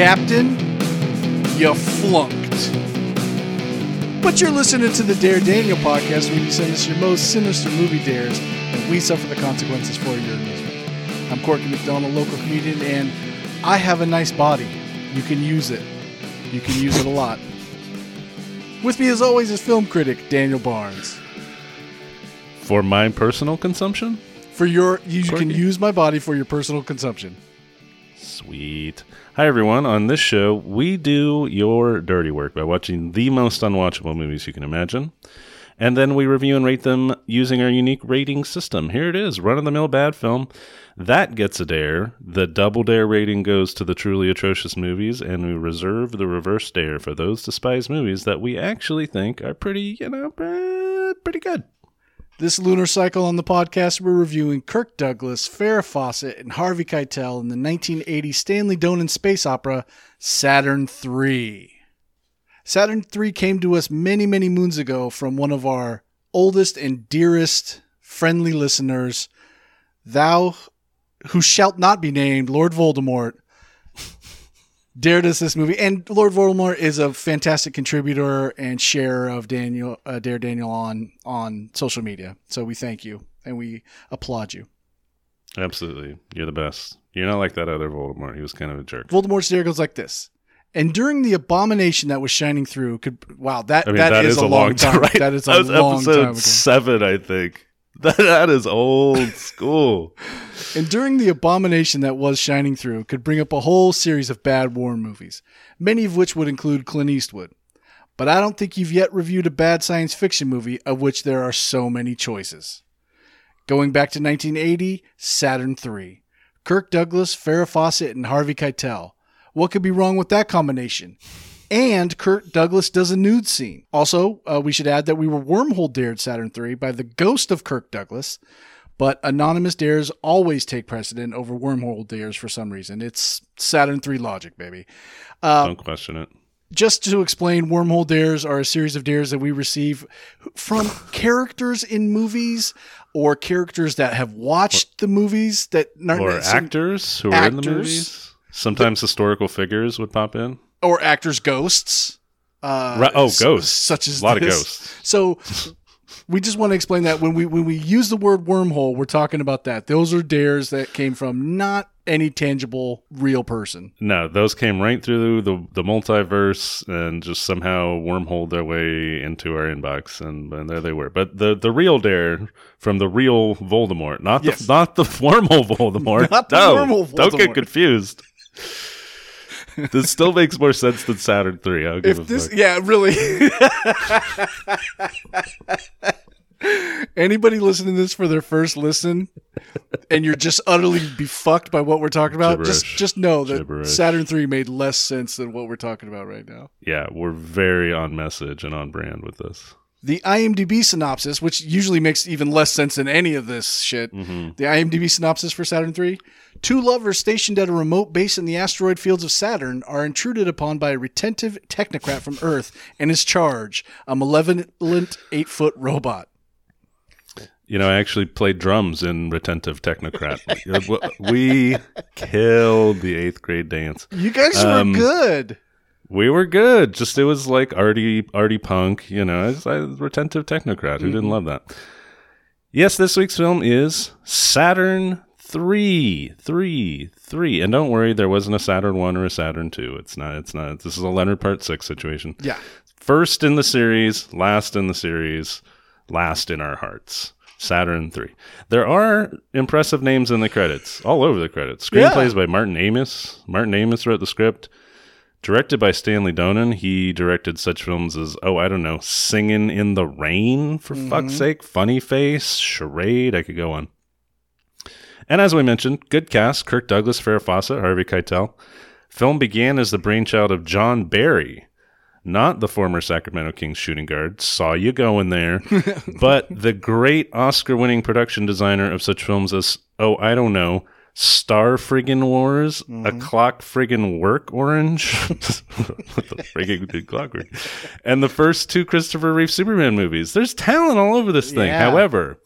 Captain, you flunked. But you're listening to the Dare Daniel podcast where you send us your most sinister movie dares and we suffer the consequences for your amusement. I'm Corky McDonald, local comedian, and I have a nice body. You can use it. You can use it a lot. With me, as always, is film critic Daniel Barnes. For my personal consumption? For your, you Corky. can use my body for your personal consumption. Sweet. Hi, everyone. On this show, we do your dirty work by watching the most unwatchable movies you can imagine. And then we review and rate them using our unique rating system. Here it is run of the mill bad film. That gets a dare. The double dare rating goes to the truly atrocious movies, and we reserve the reverse dare for those despised movies that we actually think are pretty, you know, pretty good. This lunar cycle on the podcast, we're reviewing Kirk Douglas, Farrah Fawcett, and Harvey Keitel in the 1980 Stanley Donen space opera Saturn III. Saturn III came to us many, many moons ago from one of our oldest and dearest friendly listeners, thou who shalt not be named, Lord Voldemort, dared us this movie. And Lord Voldemort is a fantastic contributor and sharer of Daniel uh, Dare Daniel on on social media. So we thank you and we applaud you. Absolutely. You're the best. You're not like that other Voldemort. He was kind of a jerk. Voldemort's dare goes like this. And during the abomination that was shining through, could wow that I mean, that is, a long time. right? That is a That was long episode time ago. seven, I think. That, that is old school. And during the abomination that was shining through, could bring up a whole series of bad war movies, many of which would include Clint Eastwood. But I don't think you've yet reviewed a bad science fiction movie of which there are so many choices. Going back to 1980, Saturn III. Kirk Douglas, Farrah Fawcett, and Harvey Keitel. What could be wrong with that combination? And Kirk Douglas does a nude scene. Also, uh, we should add that we were wormhole dared Saturn 3 by the ghost of Kirk Douglas, but anonymous dares always take precedent over wormhole dares for some reason. It's Saturn 3 logic, baby. Uh, Don't question it. just to explain, wormhole dares are a series of dares that we receive from characters in movies or characters that have watched the movies that Or actors who are in the movies. Sometimes historical figures would pop in. Or actors' ghosts. Uh, Right- oh, ghosts. such as A lot of ghosts. So we just want to explain that when we when we use the word wormhole, we're talking about that. Those are dares that came from not any tangible real person. No, those came right through the the multiverse and just somehow wormhole their way into our inbox, and, and there they were. But the the real dare from the real Voldemort, not the Yes. not the wormhole Voldemort. Not the no, wormhole Don't get confused. this still makes more sense than Saturn Three. I'll give If this, fuck. yeah, really. Anybody listening to this for their first listen, and you're just utterly befucked by what we're talking about, just just know that Gibberish. Saturn Three made less sense than what we're talking about right now. Yeah, we're very on message and on brand with this. The IMDb synopsis, which usually makes even less sense than any of this shit. Mm-hmm. The IMDb synopsis for Saturn III. Two lovers stationed at a remote base in the asteroid fields of Saturn are intruded upon by a retentive technocrat from Earth and his charge, a malevolent eight foot robot. You know, I actually played drums in Retentive Technocrat. we killed the eighth grade dance. You guys Um, were good. We were good. Just it was like arty arty punk, you know. It's a retentive technocrat. Who didn't mm-hmm. love that? Yes, this week's film is Saturn three, three, three. And don't worry, there wasn't a Saturn one or a Saturn two. It's not. It's not. This is a Leonard Part six situation. Yeah. First in the series, last in the series, last in our hearts. Saturn 3. There are impressive names in the credits, all over the credits. Screenplays by Martin Amis. Martin Amis wrote the script. Directed by Stanley Donen. He directed such films as, oh, I don't know, Singing in the Rain, for mm-hmm. fuck's sake, Funny Face, Charade. I could go on. And as we mentioned, good cast Kirk Douglas, Farrah Fawcett, Harvey Keitel. Film began as the brainchild of John Barry, not the former Sacramento Kings shooting guard. Saw you going there. but the great Oscar winning production designer of such films as, oh, I don't know, Star Friggin' Wars, A mm-hmm. Clock Friggin' Work Orange. what the friggin' did Clockwork? And the first two Christopher Reeve Superman movies. There's talent all over this thing. Yeah. However,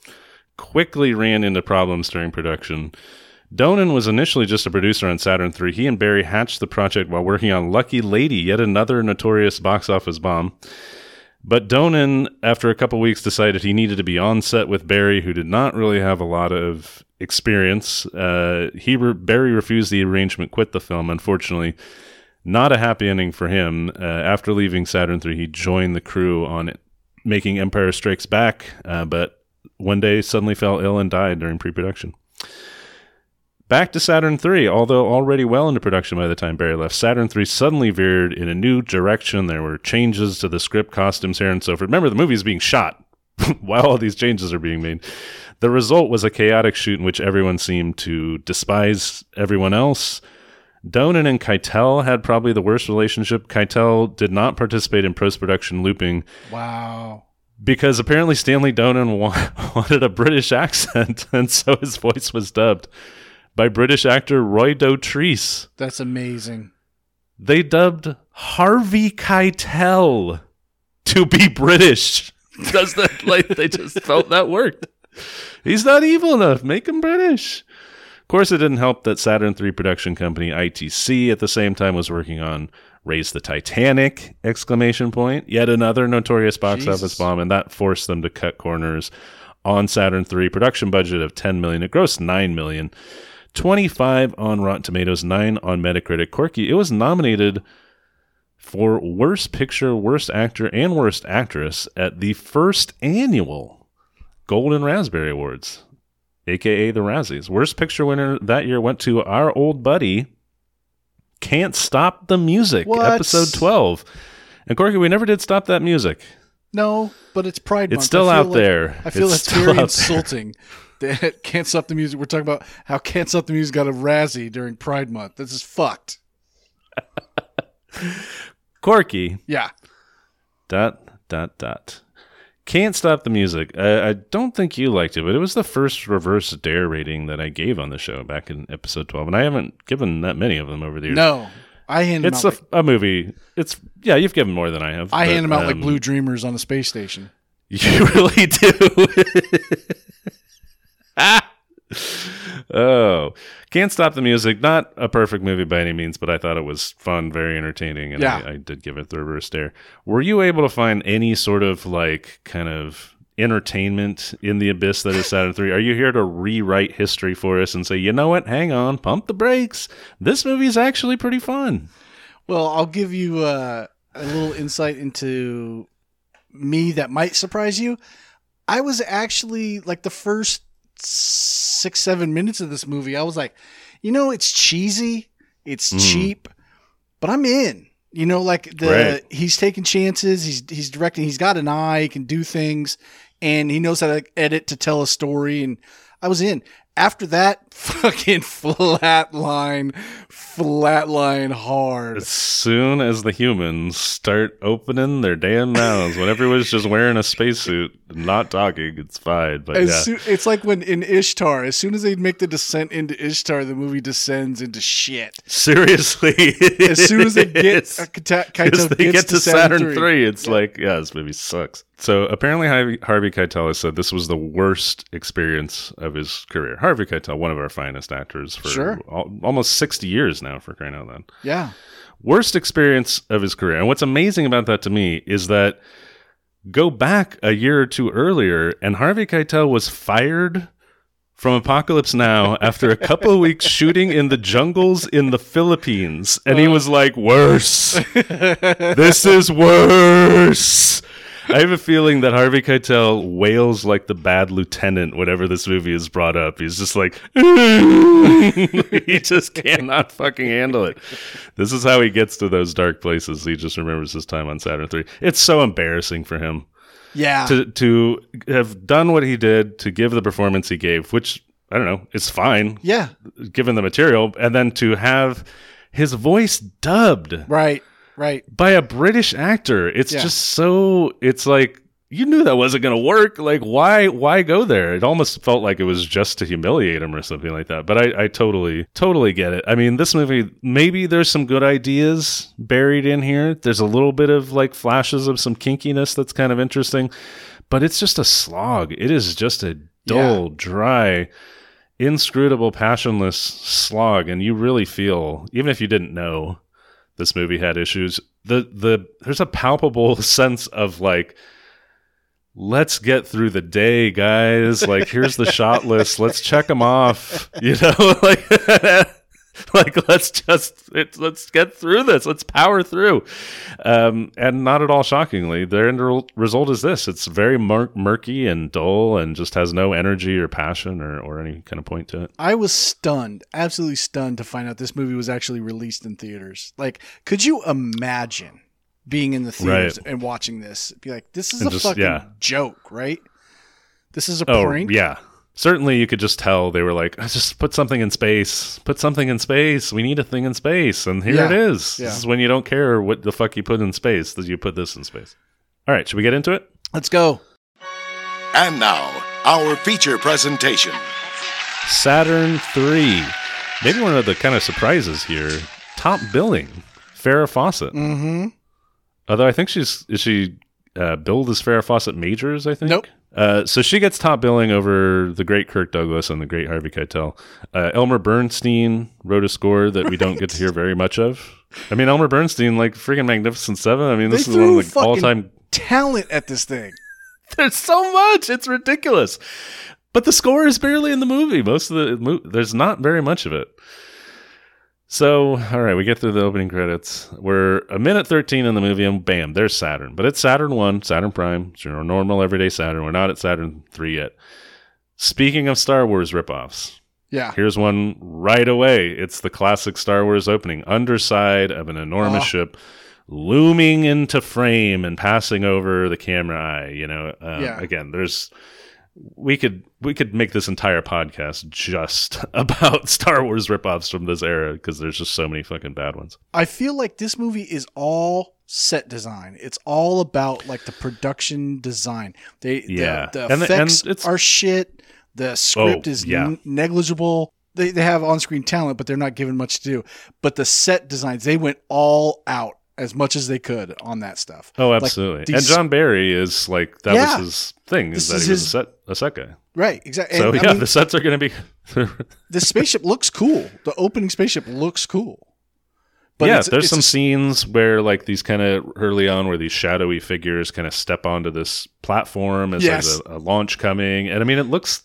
quickly ran into problems during production Donen was initially just a producer on Saturn III. He and Barry hatched the project while working on Lucky Lady, yet another notorious box office bomb. But Donen, after a couple weeks, decided he needed to be on set with Barry, who did not really have a lot of experience. Uh, he re- Barry refused the arrangement, quit the film. Unfortunately, not a happy ending for him. Uh, after leaving Saturn III, he joined the crew on making Empire Strikes Back, uh, but one day suddenly fell ill and died during pre-production. Back to Saturn III, although already well into production by the time Barry left, Saturn III suddenly veered in a new direction. There were changes to the script, costumes, hair, and so forth. Remember, the movie is being shot while all these changes are being made. The result was a chaotic shoot in which everyone seemed to despise everyone else. Donen and Keitel had probably the worst relationship. Keitel did not participate in post production looping Wow. because apparently Stanley Donen wa- wanted a British accent, and so his voice was dubbed by British actor Roy Dotrice. That's amazing. They dubbed Harvey Keitel to be British. Does that like they just felt that worked? He's not evil enough. Make him British. Of course, it didn't help that Saturn III production company ITC at the same time was working on "Raise the Titanic!" exclamation point. Yet another notorious box Jesus. office bomb, and that forced them to cut corners on Saturn III production budget of 10 million. It grossed 9 million. 25 on Rotten Tomatoes, 9 on Metacritic. Corky, it was nominated for Worst Picture, Worst Actor, and Worst Actress at the first annual Golden Raspberry Awards, aka the Razzies. Worst Picture winner that year went to our old buddy, Can't Stop the Music, What? episode 12. And Corky, we never did stop that music. No, but it's Pride Month. It's still out like- there. I feel It's that's very insulting. That Can't Stop the Music. We're talking about how Can't Stop the Music got a Razzie during Pride Month. This is fucked. Corky, Yeah. dot, dot, dot. Can't Stop the Music. I, I don't think you liked it, but it was the first reverse dare rating that I gave on the show back in episode 12. And I haven't given that many of them over the years. No. I hand them It's out. a, like, a movie. It's, yeah, you've given more than I have. I but, hand them out like um, Blue Dreamers on the space station. You really do. oh, can't stop the music. Not a perfect movie by any means, but I thought it was fun, very entertaining, and Yeah. I, I did give it the reverse stare. Were you able to find any sort of like kind of entertainment in the abyss that is Saturn Three? Are you here to rewrite history for us and say, you know what? Hang on, pump the brakes. This movie is actually pretty fun. Well, I'll give you uh, a little insight into me that might surprise you. I was actually like the first six, seven minutes of this movie, I was like, you know, it's cheesy, it's Mm. cheap, but I'm in. You know, like the Right. he's taking chances, he's he's directing, he's got an eye, he can do things, and he knows how to edit to tell a story. And I was in. After that, fucking flat line, flat line hard. As soon as the humans start opening their damn mouths, when everyone's just wearing a spacesuit not talking, it's fine. But As yeah, it's like when in Ishtar, as soon as they make the descent into Ishtar, the movie descends into shit. seriously, As soon as they get uh, Kaita- Kaito they gets get to Saturn, Saturn, 3, it's like, yeah, this movie sucks. So apparently, Harvey, Harvey Keitel has said this was the worst experience of his career. Harvey Keitel, one of our finest actors for Sure. al- almost 60 years now, for crying out loud. Yeah, worst experience of his career. And what's amazing about that to me is that go back a year or two earlier, and Harvey Keitel was fired from Apocalypse Now after a couple of weeks shooting in the jungles in the Philippines. And he uh. was like, worse. this is worse. I have a feeling that Harvey Keitel wails like the bad lieutenant whenever this movie is brought up. He's just like, he just cannot fucking handle it. This is how he gets to those dark places. He just remembers his time on Saturn Three. It's so embarrassing for him yeah. to to have done what he did, to give the performance he gave, which I don't know, it's fine yeah, given the material, and then to have his voice dubbed right, right. by a British actor. It's Yeah. just so it's like you knew that wasn't going to work. Like why why go there? It almost felt like it was just to humiliate him or something like that. But I, I totally totally get it. I mean, this movie maybe there's some good ideas buried in here. There's a little bit of like flashes of some kinkiness that's kind of interesting, but it's just a slog. It is just a dull, dry inscrutable, passionless slog, and you really feel, even if you didn't know this movie had issues, the the there's a palpable sense of like let's get through the day guys. Like here's the shot list. Let's check them off you know? Like like let's just it, let's get through this. Let's power through. Um, and not at all shockingly the end result is this. It's very mur- murky and dull and just has no energy or passion or, or any kind of point to it. I was stunned absolutely stunned to find out this movie was actually released in theaters. Like could you imagine being in the theaters right. and watching this? Be like this is and a just, fucking yeah. joke right? This is a oh, prank? yeah certainly you could just tell they were like, just put something in space, put something in space. We need a thing in space, and here yeah. it is. Yeah. This is when you don't care what the fuck you put in space, that you put this in space. All right, should we get into it? Let's go. And now our feature presentation. Saturn Three. Maybe one of the kind of surprises here. Top billing, Farrah Fawcett. Mm-hmm. Although I think she's is she uh, billed as Farrah Fawcett Majors. I think. Nope. Uh, so she gets top billing over the great Kirk Douglas and the great Harvey Keitel. Uh, Elmer Bernstein wrote a score that we don't get to hear very much of. I mean, Elmer Bernstein, like freaking Magnificent Seven. I mean, this they is one of the all-time talent at this thing. There's so much; it's ridiculous. But the score is barely in the movie. Most of the there's not very much of it. So, all right, we get through the opening credits. We're a minute 13 in the movie, and bam, there's Saturn. But it's Saturn 1, Saturn Prime. It's your normal, everyday Saturn. We're not at Saturn 3 yet. Speaking of Star Wars ripoffs, yeah. Here's one right away. It's the classic Star Wars opening underside of an enormous oh. ship looming into frame and passing over the camera eye. You know, um, yeah. again, there's we could we could make this entire podcast just about Star Wars ripoffs from this era because there's just so many fucking bad ones. I feel like this movie is all set design. It's all about like the production design. They yeah, the, the and effects the, and are shit. The script oh, is yeah. n- negligible. They they have on screen talent, but they're not given much to do. But the set designs, they went all out as much as they could on that stuff. Oh, absolutely. Like these, and John Barry is like that yeah, was his thing is that is he was his, a set a set guy. Right, exactly. So and, yeah, mean, the sets are going to be. the spaceship looks cool. The opening spaceship looks cool. But yeah, it's, there's it's some a, scenes where like these kind of early on where these shadowy figures kind of step onto this platform as yes. a, a launch coming, and I mean it looks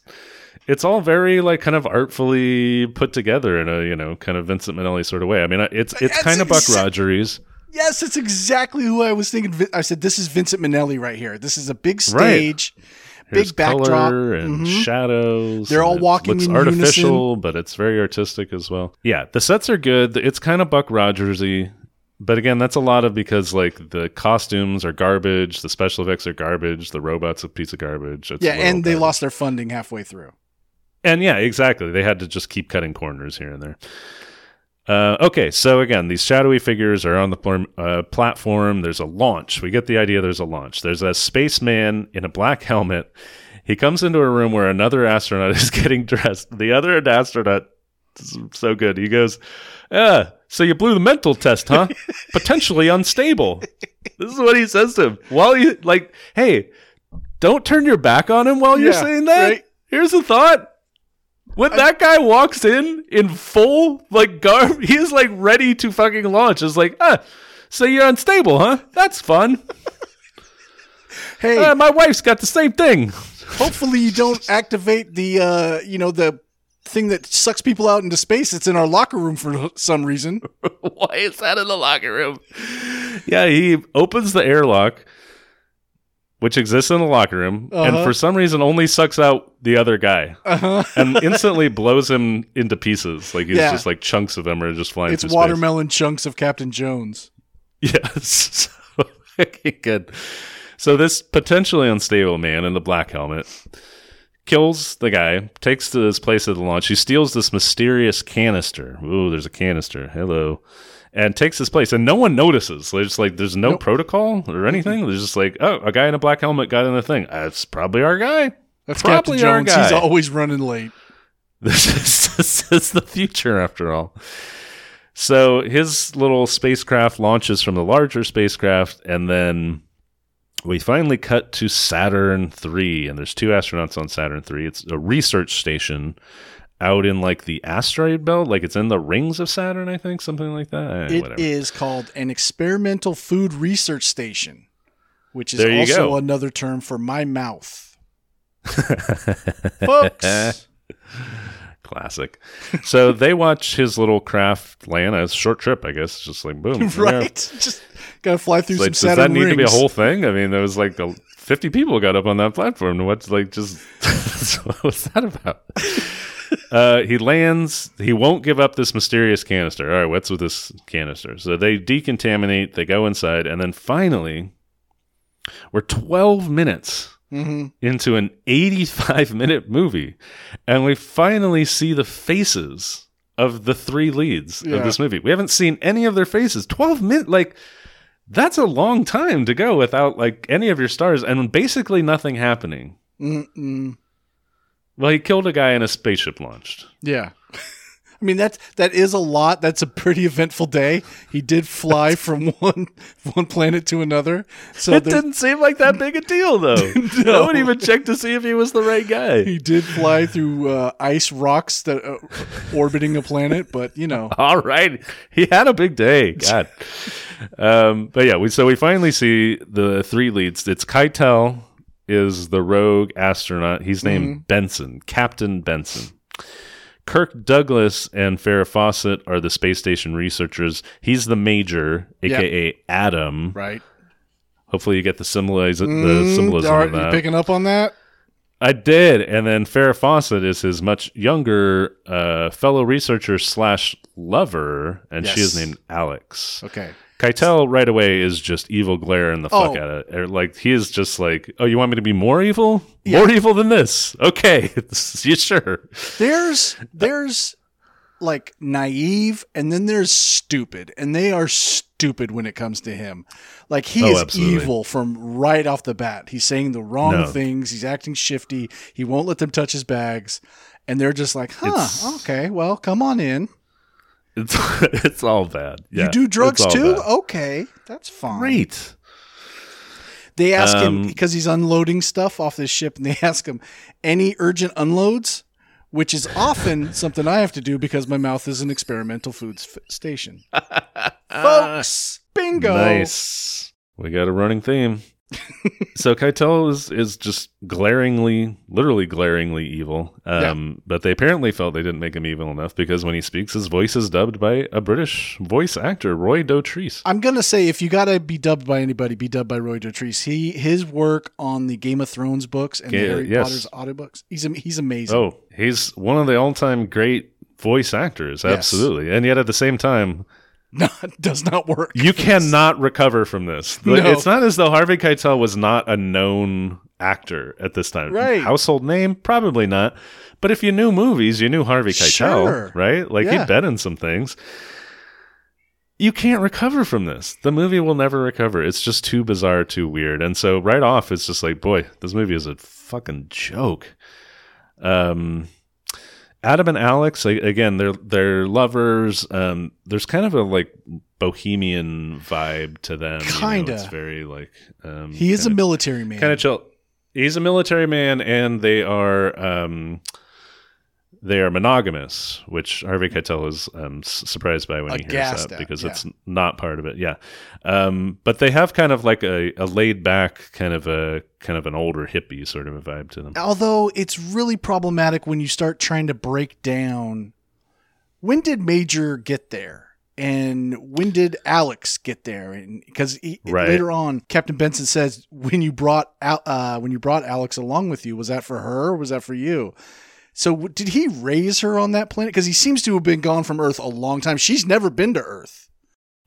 it's all very like kind of artfully put together in a you know kind of Vincent Minnelli sort of way. I mean, it's it's kind of Buck Rogers. Yes, it's exactly who I was thinking. I said this is Vincent Minnelli right here. This is a big stage, right. big backdrop, and mm-hmm. shadows. They're all walking. Looks artificial, unison. but it's very artistic as well. Yeah, the sets are good. It's kind of Buck Rogersy. But again, that's a lot of because like the costumes are garbage, the special effects are garbage, the robots a piece of garbage. It's yeah, and they lost their funding halfway through. And yeah, exactly. They had to just keep cutting corners here and there. Uh, okay, so again, these shadowy figures are on the pl- uh, platform. There's a launch. We get the idea there's a launch. There's a spaceman in a black helmet. He comes into a room where another astronaut is getting dressed. The other astronaut, so good. He goes, Yeah, so you blew the mental test, huh? Potentially unstable. This is what he says to him. While you, like, hey, don't turn your back on him while you're saying that. Right? Here's a thought when that guy walks in in full like garb, he's like ready to fucking launch. It's like, ah, so you're unstable, huh? That's fun. hey, uh, my wife's got the same thing. Hopefully, you don't activate the uh, you know the thing that sucks people out into space. It's in our locker room for some reason. Why is that in the locker room? Yeah, he opens the airlock which exists in the locker room, uh-huh. and for some reason only sucks out the other guy, uh-huh. and instantly blows him into pieces. Like he's yeah. just like chunks of him are just flying. It's watermelon space. chunks of Captain Jones. Yes, so, good. So this potentially unstable man in the black helmet kills the guy, takes to his place at the launch. He steals this mysterious canister. Ooh, there's a canister. Hello and takes his place, and no one notices. There's like there's no nope. protocol or anything. There's just like, oh, a guy in a black helmet got in the thing. That's probably our guy. That's probably Captain Jones. He's always running late. This is, this is the future, after all. So his little spacecraft launches from the larger spacecraft, and then we finally cut to Saturn three, and there's two astronauts on Saturn three. It's a research station out in like the asteroid belt, like it's in the rings of Saturn, I think, something like that. Eh, It whatever. is called an experimental food research station, which is also go. another term for my mouth. Folks. Classic. so they watch his little craft land. It's a short trip, I guess. Just like boom, yeah. right? Just gotta fly through It's like, some does Saturn that need rings. to be a whole thing? I mean, there was like a, 50 people got up on that platform. What's like just what's that about? Uh, he lands. He won't give up this mysterious canister. All right, what's with this canister? So they decontaminate. They go inside, and then finally, we're 12 minutes hmm into an 85 minute movie, and we finally see the faces of the three leads Yeah. of this movie. We haven't seen any of their faces. 12 minutes, like that's a long time to go without like any of your stars and basically nothing happening. Mm-mm. Well, he killed a guy in a spaceship launched. Yeah. I mean that's that is a lot. That's a pretty eventful day. He did fly from one one planet to another. So It didn't seem like that big a deal, though. no. one even checked to see if he was the right guy. he did fly through uh, ice rocks that uh, orbiting a planet, but you know, All right, he had a big day. God, um, but yeah, we so we finally see the three leads. It's Keitel is the rogue astronaut. He's named Benson, Captain Benson. Kirk Douglas and Farrah Fawcett are the space station researchers. He's the major, aka Adam. right? Hopefully, you get the symbolize the Mm, symbolism are you picking up on that? I did, and then Farrah Fawcett is his much younger uh, fellow researcher slash lover, and she is named Alex. Okay. Keitel right away is just evil glare glaring the oh. fuck Oh. out of it. Like he is just like, oh, you want me to be more evil? Yeah. More evil than this? Okay, you sure? There's there's like naive and then there's stupid and they are stupid when it comes to him. Like he Oh, is absolutely. evil from right off the bat. He's saying the wrong No. things, he's acting shifty, he won't let them touch his bags and they're just like, "Huh, It's- okay, well, come on in. It's it's all bad. Yeah, you do drugs too? bad. Okay, that's fine." Great. They ask him Um, because he's unloading stuff off this ship, and they ask him any urgent unloads, which is often something I have to do because my mouth is an experimental foods f- station. Folks, bingo. Nice. We got a running theme. so Keitel is is just glaringly, literally glaringly evil. Um, But they apparently felt they didn't make him evil enough because when he speaks, his voice is dubbed by a British voice actor, Roy Dotrice. I'm gonna say if you gotta be dubbed by anybody, be dubbed by Roy Dotrice. He his work on the Game of Thrones books and the Harry yes. Potter's audiobooks. He's he's amazing. Oh, he's one of the all time great voice actors. Absolutely. And yet at the same time, Not, does not work. you cannot recover from this. No. It's not as though Harvey Keitel was not a known actor at this time. Right. Household name? Probably not. But if you knew movies, you knew Harvey Keitel, Sure. right? Like Yeah. he'd been in some things. You can't recover from this. The movie will never recover. It's just too bizarre, too weird. And so right off, it's just like, boy, this movie is a fucking joke. Um, Adam and Alex, again, they're they're lovers. Um, there's kind of a like bohemian vibe to them. you know, Kinda. it's very like um, He is a kinda, military man. kind of chill. He's a military man, and they are um, they are monogamous, which Harvey Keitel is um, surprised by when he hears that at, because yeah. it's not part of it. Yeah, um, but they have kind of like a, a laid back, kind of a kind of an older hippie sort of a vibe to them. Although it's really problematic when you start trying to break down when did Major get there and when did Alex get there? And because Right. later on, Captain Benson says when you brought Al- uh, when you brought Alex along with you, was that for her or was that for you? So w- did he raise her on that planet? Because he seems to have been gone from Earth a long time. She's never been to Earth.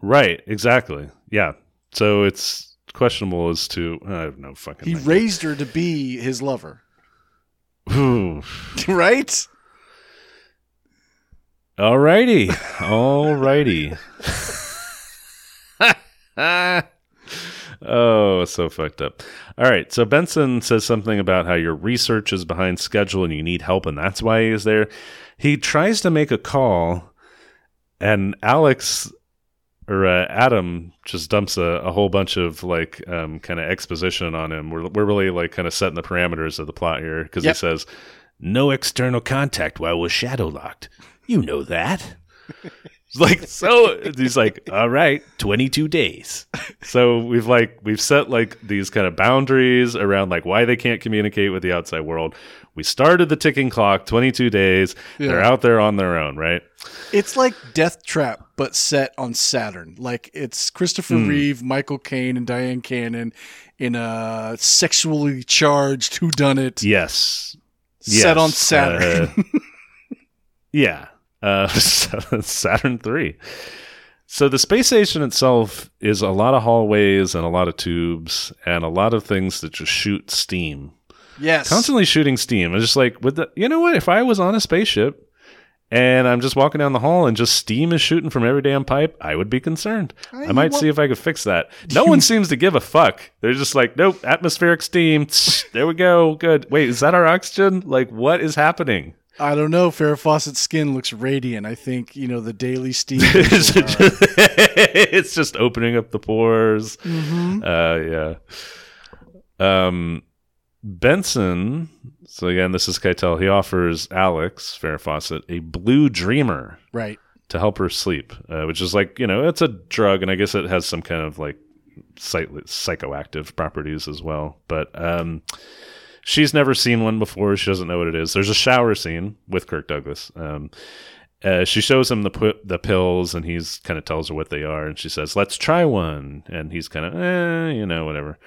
Right, exactly. Yeah. So it's questionable as to I have no fucking He idea. raised her to be his lover, right? Alrighty. Alrighty. oh, so fucked up. All right. So Benson says something about how your research is behind schedule and you need help, and that's why he's there. He tries to make a call, and Alex or uh, Adam just dumps a, a whole bunch of like um, kind of exposition on him. We're, we're really like kind of setting the parameters of the plot here because Yep. he says, no external contact while we're shadow locked. You know that. Like so he's like, all right, 22 days. So we've like we've set like these kind of boundaries around like why they can't communicate with the outside world. We started the ticking clock, 22 days. They're out there on their own, right? It's like Death Trap, but set on Saturn. Like it's Christopher Hmm. Reeve, Michael Caine, and Dyan Cannon in a sexually charged who done it Yes. set on Saturn. Uh, yeah. Uh, Saturn 3. So the space station itself is a lot of hallways and a lot of tubes and a lot of things that just shoot steam. yes. Constantly shooting steam. It's just like with the you know what? If I was on a spaceship and I'm just walking down the hall and just steam is shooting from every damn pipe, I would be concerned. I- I might see if I could fix that. No one seems to give a fuck. They're just like, nope, atmospheric steam. There we go. Good. Wait, is that our oxygen? Like, what is happening? I don't know. Farrah Fawcett's skin looks radiant. I think you know the daily steam. it's, are- it's just opening up the pores. Mhm. Uh, yeah. Um, Benson. So again, this is Keitel. He offers Alex Farrah Fawcett a blue dreamer Right. to help her sleep, uh, which is like you know it's a drug, and I guess it has some kind of like psych- psychoactive properties as well. But um, she's never seen one before; she doesn't know what it is. There's a shower scene with Kirk Douglas. Um, uh, she shows him the pu- the pills, and he's kind of tells her what they are, and she says, "Let's try one," and he's kind of, eh, you know, whatever.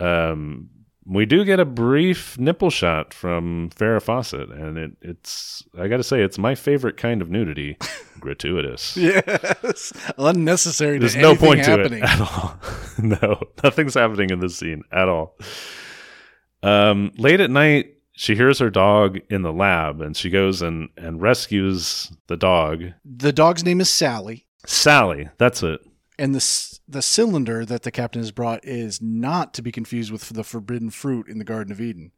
Um, we do get a brief nipple shot from Farrah Fawcett, and it, it's I got to say it's my favorite kind of nudity, gratuitous. Yes. Unnecessary. There's no point happening. to it at all. no, nothing's happening in this scene at all. Um, late at night, she hears her dog in the lab, and she goes and and rescues the dog, The dog's name is Sally, Sally. That's it. and the s- the cylinder that the captain has brought is not to be confused with the forbidden fruit in the Garden of Eden,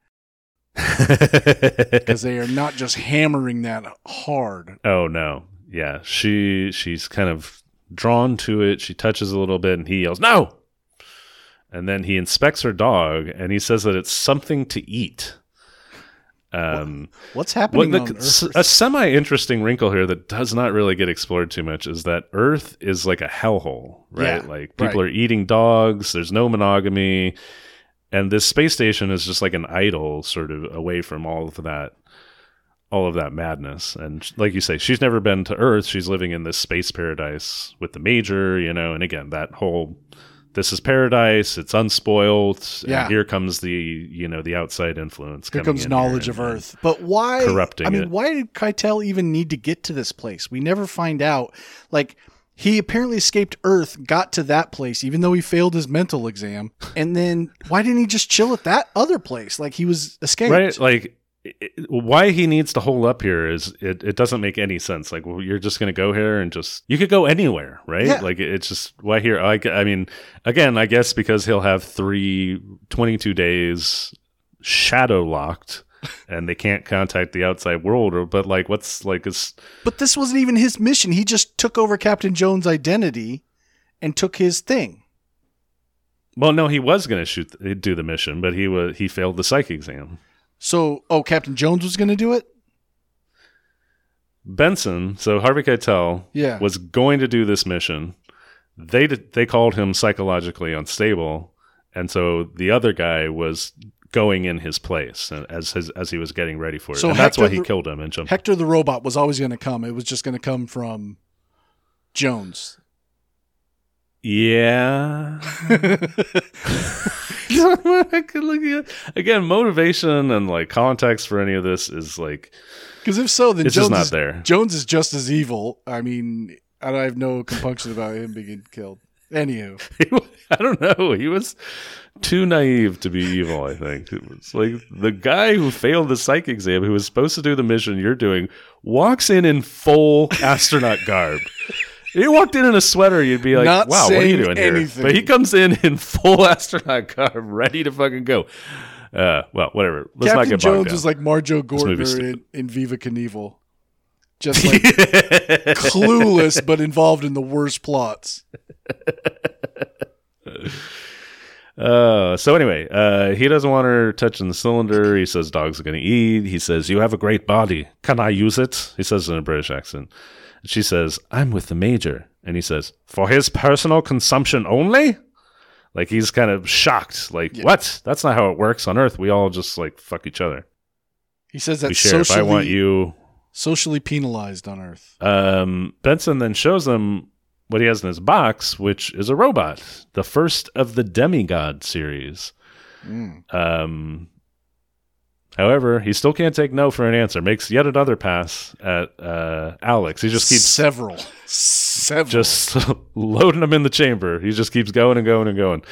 because they are not just hammering that hard. Oh no. Yeah. She she's kind of drawn to it. She touches a little bit and he yells, No. And then he inspects her dog and he says that it's something to eat. Um What's what happening the, on Earth? a semi interesting wrinkle here that does not really get explored too much is that Earth is like a hellhole, right? Yeah, like people right. are eating dogs, there's no monogamy, and this space station is just like an idol sort of away from all of that all of that madness. And like you say, she's never been to Earth. She's living in this space paradise with the major, you know, and again, that whole this is paradise, it's unspoiled. Yeah. And here comes the, you know, the outside influence. Here comes knowledge and- of Earth. But why? corrupting I mean, it. why did Keitel even need to get to this place? We never find out. Like, he apparently escaped Earth, got to that place, even though he failed his mental exam. And then why didn't he just chill at that other place? Like, he was escaped. right like it, why he needs to hold up here is it, it doesn't make any sense like well, you're just going to go here and just you could go anywhere right Yeah. like it's just why here I, I mean again i guess because he'll have three 22 days shadow locked and they can't contact the outside world or but like what's like is But this wasn't even his mission. He just took over Captain Jones' identity and took his thing. well no he was going to shoot do the mission but he was he failed the psych exam So, oh, Captain Jones was going to do it? benson so harvey keitel Yeah. was going to do this mission. They did, they called him psychologically unstable, and so the other guy was going in his place uh, as his, as he was getting ready for it. So and that's why he the- killed him and jumped. Hector the robot was always going to come. It was just going to come from Jones. yeah. Again, motivation and like context for any of this is like Because if so, then it's Jones just not is, there. Jones is just as evil. I mean, I I have no compunction about him being killed. Anywho, I don't know. He was too naive to be evil, I think. It was like the guy who failed the psych exam, who was supposed to do the mission you're doing, walks in in full astronaut garb. If you walked in in a sweater, you'd be like, Not wow, what are you doing here? But he comes in in full astronaut garb, ready to fucking go. Uh, well, whatever. Let's not Captain get Jones is like Marjoe Gortner in, in Viva Knievel. Just like clueless, but involved in the worst plots. Uh, so anyway, uh, he doesn't want her touching the cylinder. He says dogs are going to eat. He says, "You have a great body. Can I use it?" He says in a British accent. She says, "I'm with the major," and he says, "For his personal consumption only." Like he's kind of shocked. Like what? That's not how it works on Earth. We all just like fuck each other. He says We that's share. If I want you, socially penalized on Earth. um, Benson then shows them what he has in his box, which is a robot, the first of the demigod series. Mm. Um, however, he still can't take no for an answer. Makes yet another pass at uh, Alex. He just keeps several, several. just loading him in the chamber. He just keeps going and going and going.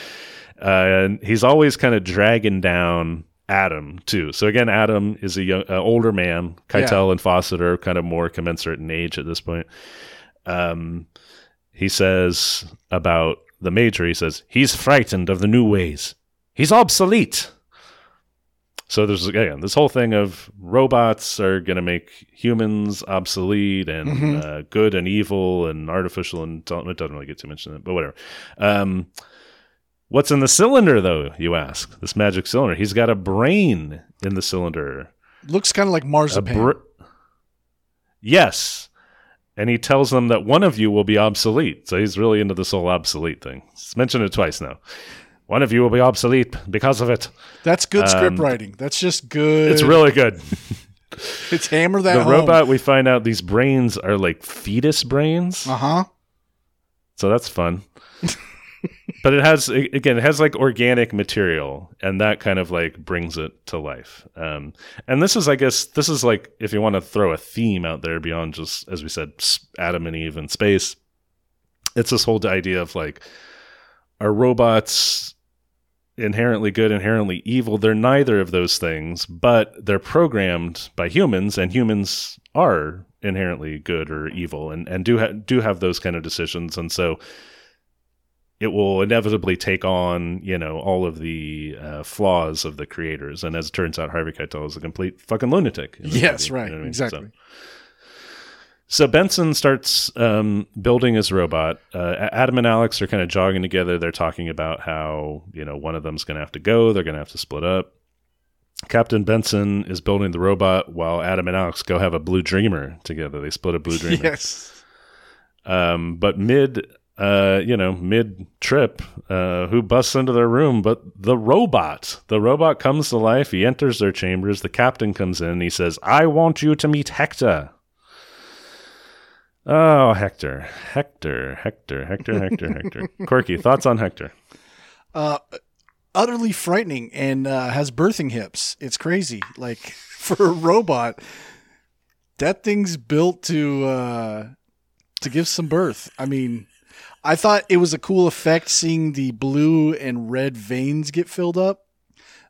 Uh, and he's always kind of dragging down Adam too. So again, Adam is a young, uh, older man. Keitel and Fawcett are kind of more commensurate in age at this point. Um, he says about the major. He says he's frightened of the new ways. He's obsolete. So there's again this whole thing of robots are going to make humans obsolete and Mhm. uh, good and evil and artificial and it doesn't really get too much in it, but whatever. Um, what's in the cylinder though? You ask. This magic cylinder. He's got a brain in the cylinder. looks kind of like marzipan. br- yes. And he tells them that one of you will be obsolete. So he's really into this whole obsolete thing. He's mentioned it twice now. One of you will be obsolete because of it. That's good script Um, writing. That's just good. It's really good. It's hammer that the home. robot, we find out these brains are like fetus brains. Uh huh. So that's fun. but it has again, it has like organic material, and that kind of like brings it to life. Um, and this is, I guess, this is like if you want to throw a theme out there beyond just as we said, Adam and Eve in space. It's this whole idea of like, are robots inherently good, inherently evil? They're neither of those things, but they're programmed by humans, and humans are inherently good or evil, and and do ha- do have those kind of decisions, and so it will inevitably take on you know all of the uh, flaws of the creators. And as it turns out, Harvey Keitel is a complete fucking lunatic. Yes, movie, right. you know I mean? Exactly. So- so Benson starts um, building his robot. Uh, Adam and Alex are kind of jogging together. They're talking about how you know one of them's going to have to go. They're going to have to split up. Captain Benson is building the robot while Adam and Alex go have a Blue Dreamer together. They split a Blue Dreamer. Yes. Um, but mid, uh, you know, mid trip, uh, who busts into their room? But the robot. The robot comes to life. He enters their chambers. The captain comes in. He says, "I want you to meet Hector." Oh, Hector, Hector, Hector, Hector, Hector, Hector. Corky thoughts on Hector? Uh, utterly frightening and uh, has birthing hips. It's crazy. Like for a robot, that thing's built to uh, to give some birth. I mean, I thought it was a cool effect seeing the blue and red veins get filled up.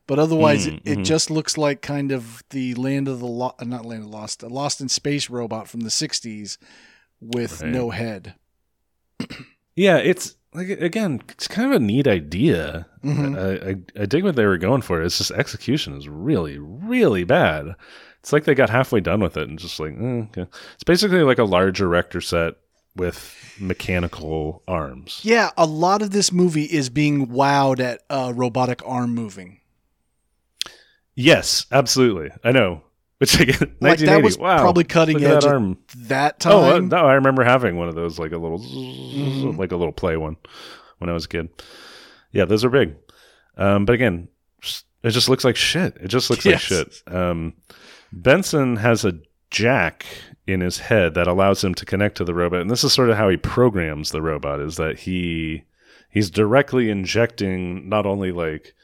But otherwise, Mm, it, it mhm. just looks like kind of the Land of the Lo- uh, not Land of Lost, a Lost in Space robot from the '60s with Right. no head. Yeah, it's like again, it's kind of a neat idea. Mhm. I, I, I dig what they were going for. It's just execution is really, really bad. It's like they got halfway done with it and just like, eh, okay. It's basically like a large erector set with mechanical arms. Yeah, a lot of this movie is being wowed at uh, robotic arm moving. Yes, absolutely. I know. Which again, Like that was wow, probably cutting edge that at arm. that Oh, uh, time. no, I remember having one of those, like a little, Mhm. like a little play one, when I was a kid. Yeah, those are big. Um, but again, it just looks like shit. It just looks like shit. Um, Benson has a jack in his head that allows him to connect to the robot, and this is sort of how he programs the robot: is that he he's directly injecting not only like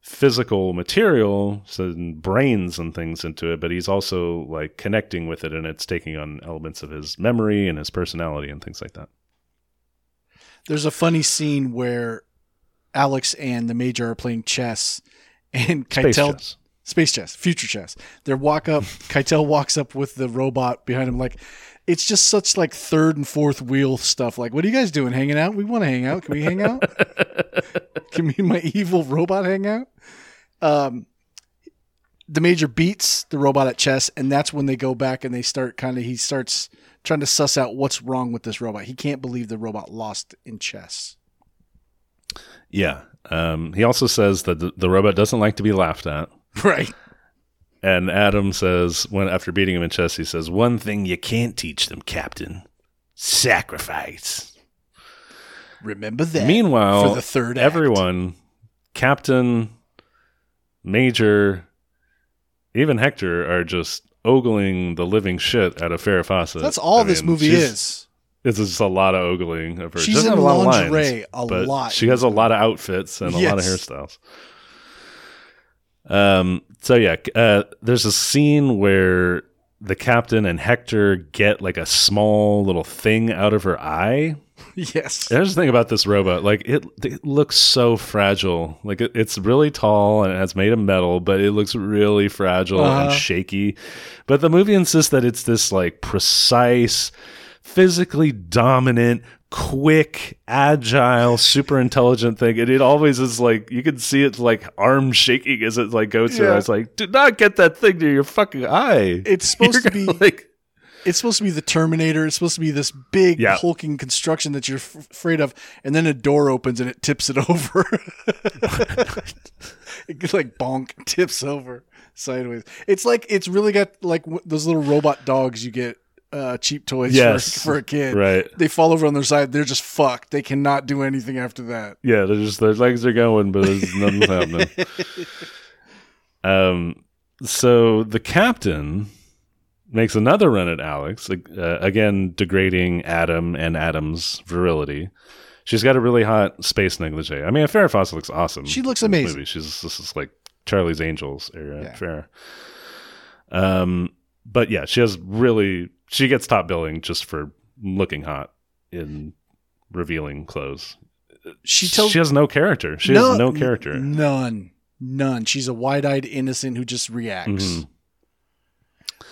physical material, so brains and things into it, but he's also like connecting with it and it's taking on elements of his memory and his personality and things like that. There's a funny scene where Alex and the Major are playing chess, and Space Keitel chess. Space chess, future chess. They walk up. Keitel walks up with the robot behind him. Like it's just such like third and fourth wheel stuff. Like, what are you guys doing? Hanging out? We want to hang out. Can we hang out? Can me and my evil robot hang out? Um, the major beats the robot at chess, and that's when they go back and they start kind of. He starts trying to suss out what's wrong with this robot. He can't believe the robot lost in chess. Yeah. Um, he also says that the, the robot doesn't like to be laughed at. Right. And Adam says, when after beating him in chess, he says, "One thing you can't teach them, Captain: sacrifice." Remember that. Meanwhile, for the third act. everyone, Captain, Major, even Hector, are just ogling the living shit out of Farrah Fawcett. That's all I this mean, movie is. It's just a lot of ogling of her. She She's doesn't in a lot of lingerie lines, a lot She has a lot of outfits and a lot of hairstyles. Um. So yeah, uh, there's a scene where the captain and Hector get like a small little thing out of her eye. Yes. There's the thing about this robot, like it, it looks so fragile. Like it, it's really tall and it's made of metal, but it looks really fragile and Uh-huh. shaky. But the movie insists that it's this like precise, physically dominant, quick, agile, super intelligent thing. And it always is like you can see it like arm shaking as it like goes through. Yeah. It's like, do not get that thing to your fucking eye. It's supposed You're to be like it's supposed to be the Terminator. It's supposed to be this big Yeah. hulking construction that you're f- afraid of, and then a door opens and it tips it over. it gets like bonk tips over sideways. It's like it's really got like w- those little robot dogs you get uh, cheap toys Yes. for, for a kid. right. They fall over on their side. They're just fucked. They cannot do anything after that. Yeah, they're just their legs are going, but there's nothing's happening. Um, so the captain makes another run at Alex, uh, again degrading Adam and Adam's virility. She's got a really hot space negligee. I mean, Farrah Fawcett looks awesome. She looks amazing. Movie. She's this is like Charlie's Angels era Yeah. Farrah. Um, but yeah, she has really she gets top billing just for looking hot in revealing clothes. She tells she has no character. She has no character. None. None. She's a wide-eyed innocent who just reacts. Mhm.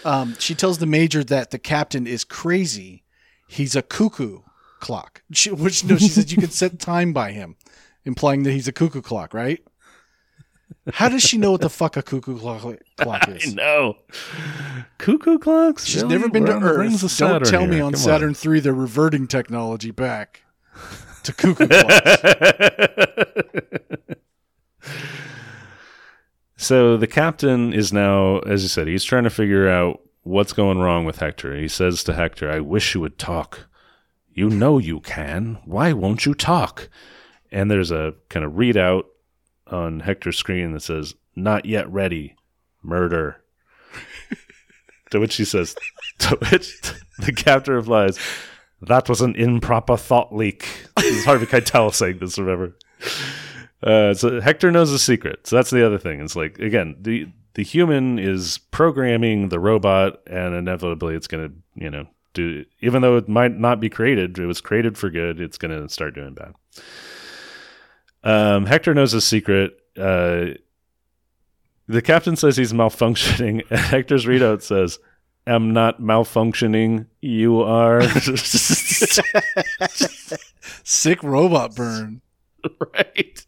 Um, she tells the major that the captain is crazy. He's a cuckoo clock. She, which no, she said you can set time by him, implying that he's a cuckoo clock, right? How does she know what the fuck a cuckoo clock, clock I is? know. Cuckoo clocks? She's Really? never been We're to on Earth. Don't tell me on Come Saturn three they're reverting technology back to cuckoo clocks. so the captain is now, as you said, he's trying to figure out what's going wrong with Hector. He says to Hector, I wish you would talk. You know you can. Why won't you talk? And there's a kind of readout on Hector's screen that says, Not yet ready. Murder. to which he says, To which the captain replies, That was an improper thought leak. This is Harvey Keitel saying this, remember? Uh, so Hector knows the secret. So that's the other thing. It's like again, the the human is programming the robot, and inevitably, it's going to you know do. Even though it might not be created, it was created for good. It's going to start doing bad. Um, Hector knows a secret. Uh, the captain says he's malfunctioning, and Hector's readout says, "Am not malfunctioning. You are." Sick robot burn. right.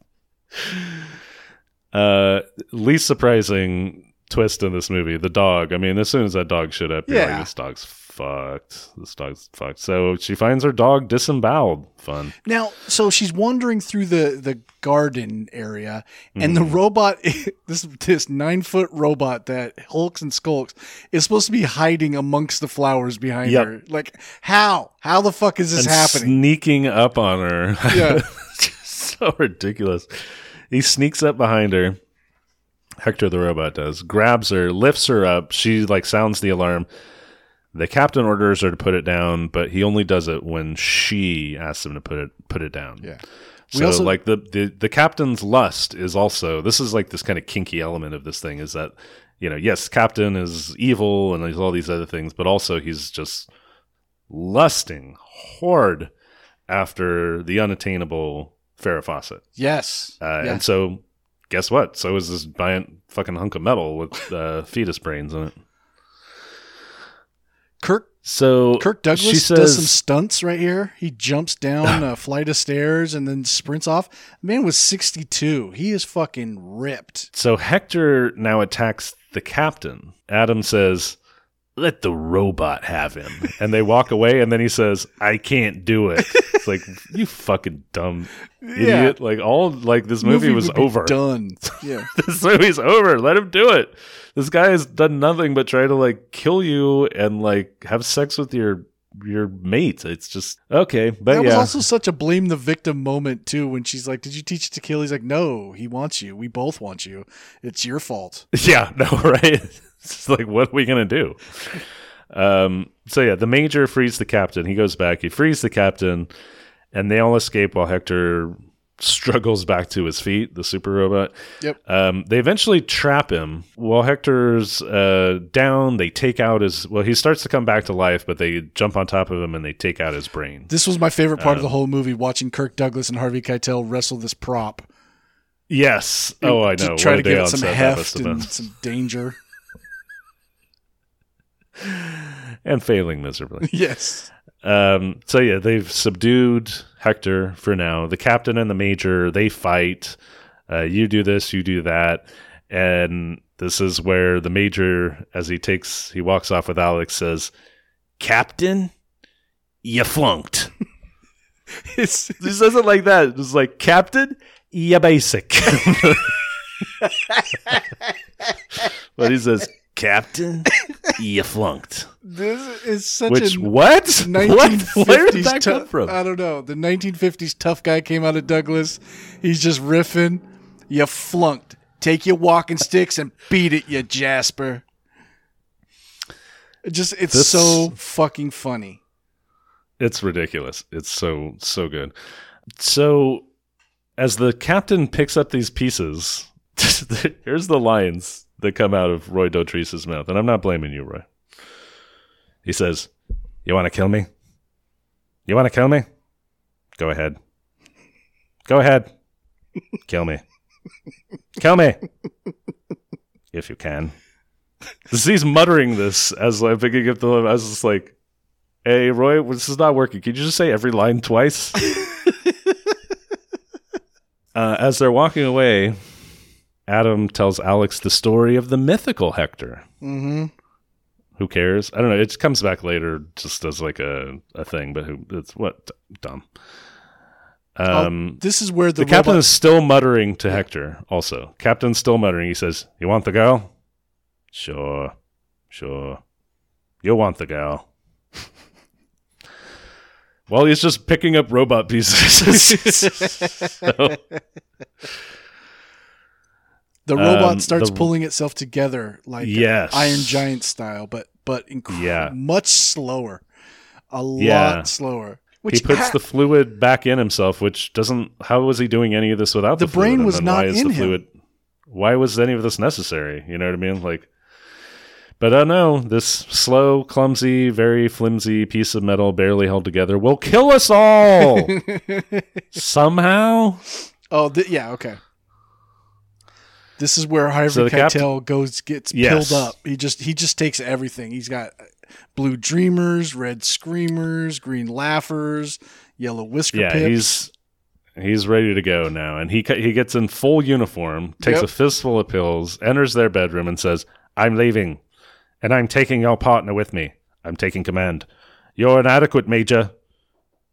Uh, least surprising twist in this movie: the dog. I mean, as soon as that dog showed up, you're Yeah. like, this dog's fucked. This dog's fucked. So she finds her dog disemboweled. Fun. Now, so she's wandering through the the garden area, and Mm-hmm. the robot, this this nine foot robot that hulks and skulks, is supposed to be hiding amongst the flowers behind Yep. her. Like, how? How the fuck is this and happening? sneaking up on her. Yeah. so ridiculous. He sneaks up behind her. Hector the robot does. Grabs her, lifts her up. She like sounds the alarm. The captain orders her to put it down, but he only does it when she asks him to put it put it down. Yeah. So also- like the, the the captain's lust is also this is like this kind of kinky element of this thing is that you know yes captain is evil and there's all these other things but also he's just lusting hard after the unattainable Farrah Fawcett. yes. Uh, Yeah. And so, guess what? So is this giant fucking hunk of metal with uh, fetus brains in it. Kirk So Kirk Douglas she does some stunts right here. He jumps down a flight of stairs and then sprints off. Man was 62. He is fucking ripped. so Hector now attacks the captain. Adam says, let the robot have him. And they walk away, and then he says, I can't do it. It's like, you fucking dumb idiot. Like, all, like, this movie, was over. Done. Yeah. this movie's over. Let him do it. This guy has done nothing but try to, like, kill you and, like, have sex with your your mate. It's just okay, but that yeah, was also such a blame the victim moment too when she's like, "Did you teach it to kill?" He's like, "No, he wants you. We both want you. It's your fault." yeah, no, right? It's like, what are we gonna do? Um, so yeah, the major frees the captain. He goes back. He frees the captain, and they all escape while Hector struggles back to his feet. The super robot. Yep. Um, they eventually trap him while Hector's uh, down. They take out his. Well, he starts to come back to life, but they jump on top of him and they take out his brain. This was my favorite part of Um, the whole movie: watching Kirk Douglas and Harvey Keitel wrestle this prop. Yes. Oh, I to know. Try to a day give on it some heft and some danger. and failing miserably. yes. Um, so yeah, they've subdued Hector for now. The captain and the major they fight. Uh, you do this, you do that, and this is where the major, as he takes, he walks off with Alex, says, "Captain, you flunked." It's he says it like that. It's like, "Captain, you basic." but he says, "Captain, you flunked." this is such Which a what? What? 1950s Where did that come from? I don't know. The 1950s tough guy came out of Douglas. He's just riffing. You flunked. Take your walking sticks and beat it, you Jasper. It just it's This- so fucking funny. It's ridiculous. It's so so good. So as the captain picks up these pieces, here's the lines that come out of Roy Dotrice's mouth, and I'm not blaming you, Roy. He says, "You want to kill me? You want to kill me? Go ahead. Go ahead. Kill me. Kill me if you can." He's muttering this as I'm picking up the. I was just like, Hey, Roy, this is not working. Can you just say every line twice? uh, as they're walking away, Adam tells Alex the story of the mythical Hector. Mm-hmm. Who cares? I don't know. It comes back later just as like a, a thing, but who, it's what? Dumb. Um, This is where the, the captain robot- is still muttering to Hector, also. Captain's still muttering. He says, You want the girl? Sure. Sure. You want the girl. well, he's just picking up robot pieces. So, the robot um, starts the- pulling itself together like Yes. Iron Giant style, but but inc- Yeah. much slower, a Yeah. lot slower. Which he puts ha- the fluid back in himself, which doesn't. How was he doing any of this without the, The brain was not why is in the him. fluid? Why was any of this necessary? You know what I mean? Like, but I know this slow, clumsy, very flimsy piece of metal, barely held together, will kill us all somehow. oh th- yeah okay. This is where Harvey So the cap- Keitel goes gets Yes. pilled up. He just he just takes everything. He's got blue dreamers, red screamers, green laughers, yellow whisker Yeah, pips. he's he's ready to go now, and he he gets in full uniform, takes Yep. a fistful of pills, enters their bedroom, and says, "I'm leaving, and I'm taking your partner with me. I'm taking command. You're inadequate, Major,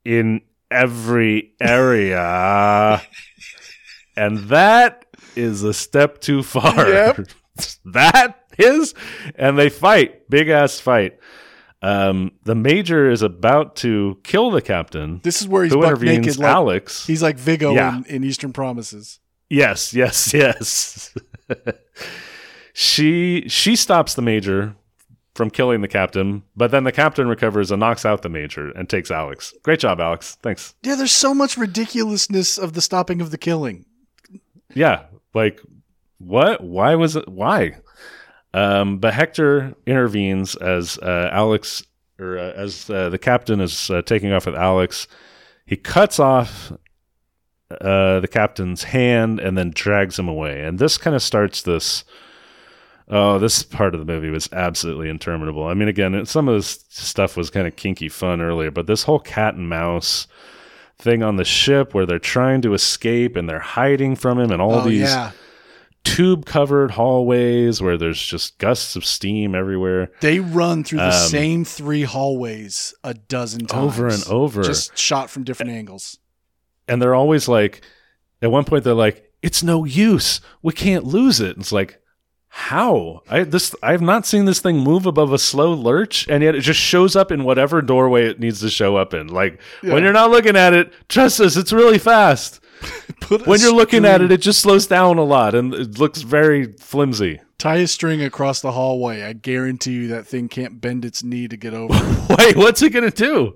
in every area." and that is a step too far. Yep. that is, and they fight, big ass fight. Um, the major is about to kill the captain. this is where he's buck naked. Like, Alex. he's like Viggo Yeah. in, in Eastern Promises. Yes, yes, yes. she she stops the major from killing the captain, but then the captain recovers and knocks out the major and takes Alex. Great job, Alex. Thanks. Yeah, there's so much ridiculousness of the stopping of the killing. Yeah, like what? Why was it? Why? Um, but Hector intervenes as uh, Alex, or uh, as uh, the captain is uh, taking off with Alex. He cuts off uh, the captain's hand and then drags him away. And this kind of starts this. Oh, this part of the movie was absolutely interminable. I mean, again, some of this stuff was kind of kinky fun earlier, but this whole cat and mouse thing on the ship where they're trying to escape and they're hiding from him and all oh these yeah, tube covered hallways where there's just gusts of steam everywhere. They run through the Um, same three hallways a dozen times. Over and over. Just shot from different angles. And they're always like, at one point, they're like, it's no use. We can't lose it. It's like, how? I this I've not seen this thing move above a slow lurch, and yet it just shows up in whatever doorway it needs to show up in. Like Yeah. when you're not looking at it, trust us, it's really fast. When you're looking at it, it just slows down a lot and it looks very flimsy. tie a string across the hallway. I guarantee you that thing can't bend its knee to get over. Wait, what's it gonna do?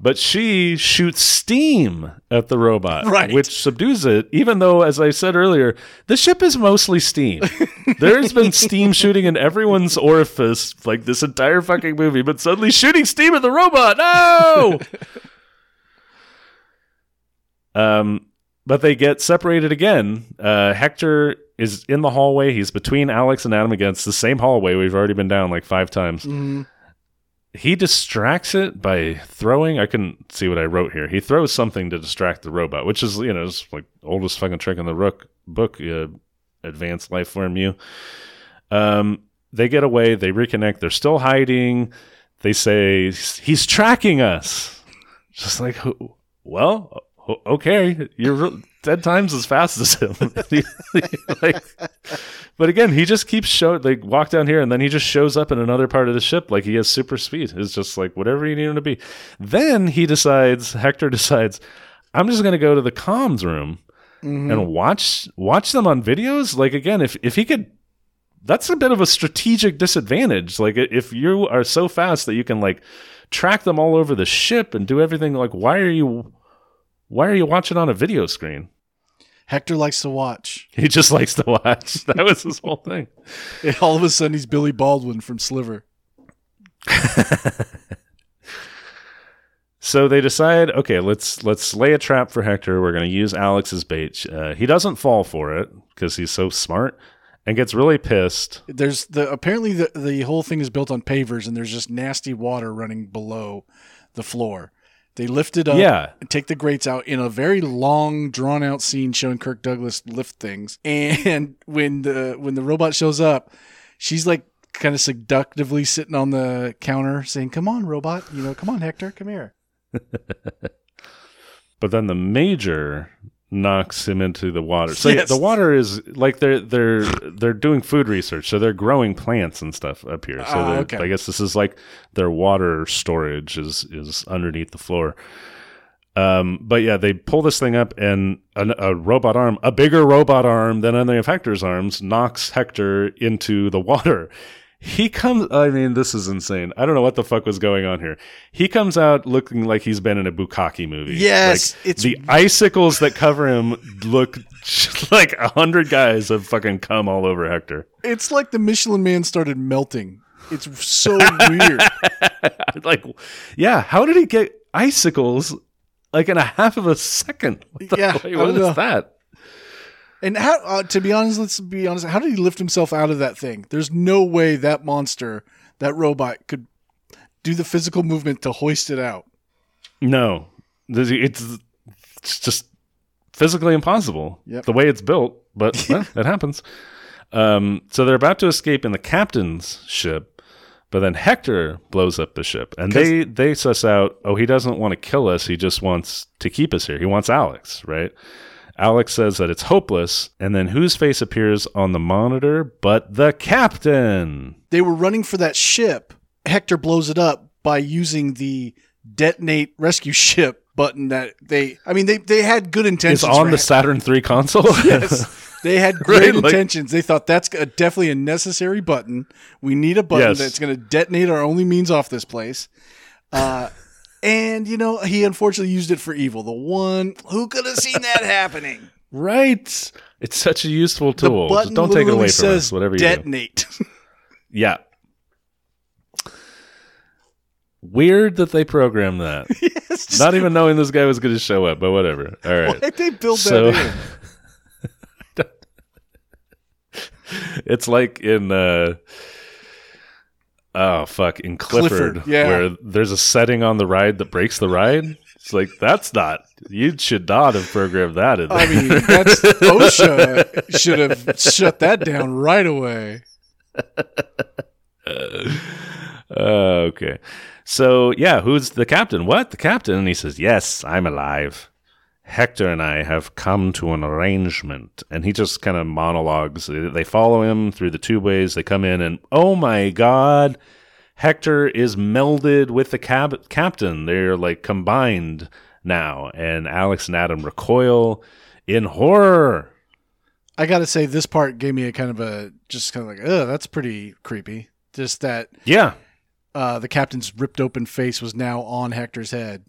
But she shoots steam at the robot, Right. which subdues it. Even though, as I said earlier, the ship is mostly steam. There's been steam shooting in everyone's orifice like this entire fucking movie, but suddenly shooting steam at the robot. No. um, but they get separated again. Uh, Hector is in the hallway. He's between Alex and Adam again. It's the same hallway we've already been down like five times Mhm. He distracts it by throwing. I couldn't see what I wrote here. He throws something to distract the robot, which is you know it's like oldest fucking trick in the rook book. Uh, advanced life form you. Um, they get away. They reconnect. They're still hiding. They say he's tracking us. Just like well, okay, you're re- ten times as fast as him. like, but again, he just keeps showing. Like walk down here, and then he just shows up in another part of the ship. Like he has super speed. It's just like whatever you need him to be. Then he decides. Hector decides. I'm just going to go to the comms room Mm-hmm. and watch watch them on videos. Like again, if if he could. That's a bit of a strategic disadvantage. Like if you are so fast that you can like track them all over the ship and do everything, like why are you why are you watching on a video screen? Hector likes to watch. He just likes to watch. That was his whole thing. And all of a sudden, he's Billy Baldwin from Sliver. So they decide, okay, let's let's lay a trap for Hector. We're going to use Alex as bait. Uh, he doesn't fall for it because he's so smart and gets really pissed. There's the apparently the the whole thing is built on pavers, and there's just nasty water running below the floor. They lift it up, Yeah. and take the grates out in a very long, drawn out scene showing Kirk Douglas lift things. And when the when the robot shows up, she's like kind of seductively sitting on the counter, saying, "Come on, robot, you know, come on, Hector, come here." But then the major knocks him into the water. So yeah, Yes. the water is like they're they're they're doing food research, so they're growing plants and stuff up here. So they're- okay. I guess this is like their water storage is is underneath the floor. Um, but yeah, they pull this thing up, and a, a robot arm, a bigger robot arm than any of Hector's arms, knocks Hector into the water. He comes. I mean, this is insane. I don't know what the fuck was going on here. He comes out looking like he's been in a bukkake movie. Yes, Like, it's- the icicles that cover him look like a hundred guys have fucking come all over Hector. It's like the Michelin Man started melting. It's so weird. like, yeah, how did he get icicles like in a half of a second? What the Yeah, fuck- what is that? And how, uh, to be honest, let's be honest. How did he lift himself out of that thing? There's no way that monster, that robot, could do the physical movement to hoist it out. No, it's, it's just physically impossible. Yep. The way it's built, but well, it happens. Um, so they're about to escape in the captain's ship, but then Hector blows up the ship, and they they suss out. Oh, he doesn't want to kill us. He just wants to keep us here. He wants Alex, right? Alex says that it's hopeless, and then whose face appears on the monitor but the captain? They were running for that ship. Hector blows it up by using the detonate rescue ship button that they. I mean, they they had good intentions. It's on the Hec- Saturn 3 console. Yes. They had great Right, like- intentions. They thought that's a, definitely a necessary button. We need a button Yes. that's going to detonate our only means off this place. Uh, and you know, he unfortunately used it for evil. The one who could have seen that happening. Right. It's such a useful tool. Just don't take it away from says us, whatever you do. detonate. Yeah. Weird that they programmed that. Just- Not even knowing this guy was going to show up, but whatever. All right. Why'd they build So- that in? It's like in uh oh fuck in Clifford, Clifford, yeah. where there's a setting on the ride that breaks the ride. It's like that's not. You should not have programmed that in there. I mean, that's OSHA should have shut that down right away. Uh, okay. So yeah, who's the captain? What the captain? And he says, "Yes, I'm alive." Hector and I have come to an arrangement, and he just kind of monologues. They follow him through the tubeways. They come in, and oh my god, Hector is melded with the cab- captain. They're like combined now, and Alex and Adam recoil in horror. I got to say, this part gave me a kind of a just kind of like, oh, that's pretty creepy. Just that Yeah, uh, the captain's ripped open face was now on Hector's head.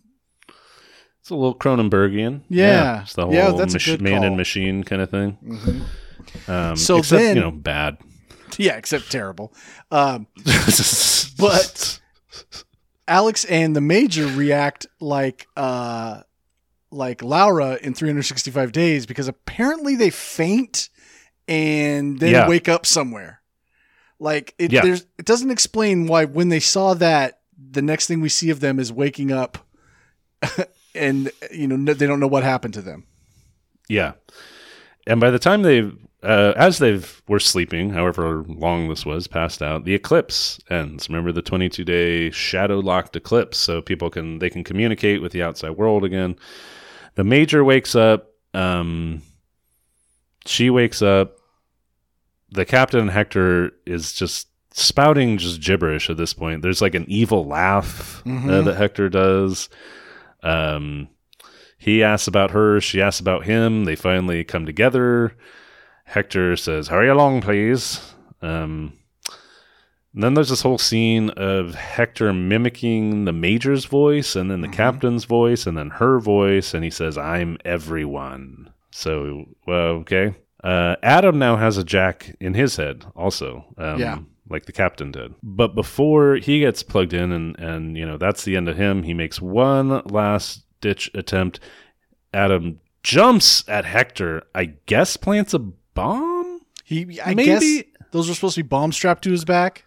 It's a little Cronenbergian. Yeah. it's the whole Yeah, that's a mach- man and machine kind of thing. Um, So except, then- you know, bad. Yeah, except terrible. Um, But- Alex and the Major react like uh, like Laura in 365 Days because apparently they faint and then Yeah. wake up somewhere. Like it, Yeah. there's it doesn't explain why when they saw that the next thing we see of them is waking up, and you know no- they don't know what happened to them. Yeah. And by the time they, uh, as they were sleeping, however long this was, passed out, the eclipse ends. Remember the 22 day shadow locked eclipse, so people can they can communicate with the outside world again. The major wakes up. Um, she wakes up. The captain Hector is just spouting just gibberish at this point. There's like an evil laugh uh, Mhm. that Hector does. Um, he asks about her. She asks about him. They finally come together. Hector says, "Hurry along, please." Um, then there's this whole scene of Hector mimicking the major's voice, and then the Mhm. captain's voice, and then her voice, and he says, "I'm everyone." So, well, okay. Uh, Adam now has a jack in his head, also. Um, Yeah. Like the captain did. But before he gets plugged in, and and you know that's the end of him. He makes one last ditch attempt. Adam jumps at Hector. I guess plants a bomb He, I Maybe- guess those were supposed to be bomb strapped to his back.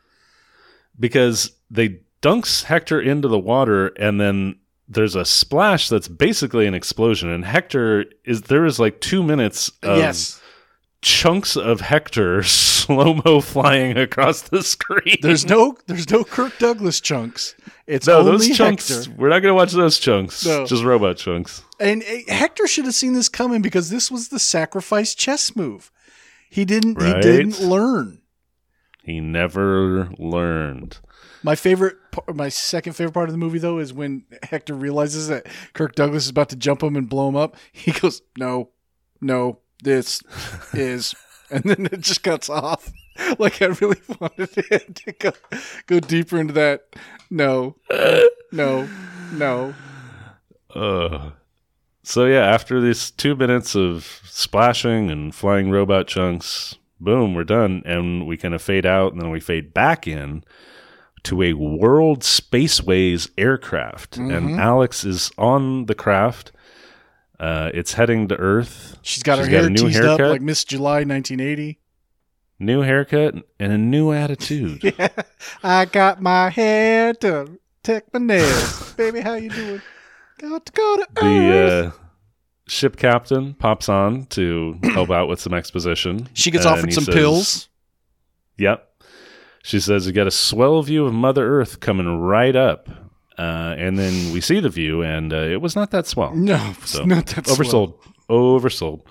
because they dunks Hector into the water, and then there's a splash that's basically an explosion. And Hector is there is like two minutes of yes, chunks of Hector slow mo flying across the screen. there's no there's no Kirk Douglas chunks. It's no only those chunks. Hector. We're not gonna watch those chunks. No. Just robot chunks. And uh, Hector should have seen this coming because this was the sacrifice chess move. He didn't. Right. He didn't learn. He never learned. My favorite, my second favorite part of the movie though is when Hector realizes that Kirk Douglas is about to jump him and blow him up. He goes, "No, no, this is," and then it just cuts off. Like I really wanted it to go, go deeper into that. No, no, no. Uh, so yeah, after these two minutes of splashing and flying robot chunks, boom, we're done, and we kind of fade out, and then we fade back in to a World Spaceways aircraft, and Alex is on the craft. Uh, it's heading to Earth. She's got She's her got a hair new teased haircut. up like Miss July 1980. New haircut and a new attitude. yeah. I got my hair done. Take my nails. Baby, how you doing? Got to go to Earth. the uh, ship captain pops on to help out with some exposition. she gets offered some says- pills. Yep. She says you got a swell view of Mother Earth coming right up. Uh, and then we see the view, and uh, it was not that swell. No, it's So, not that Oversold. Oversold.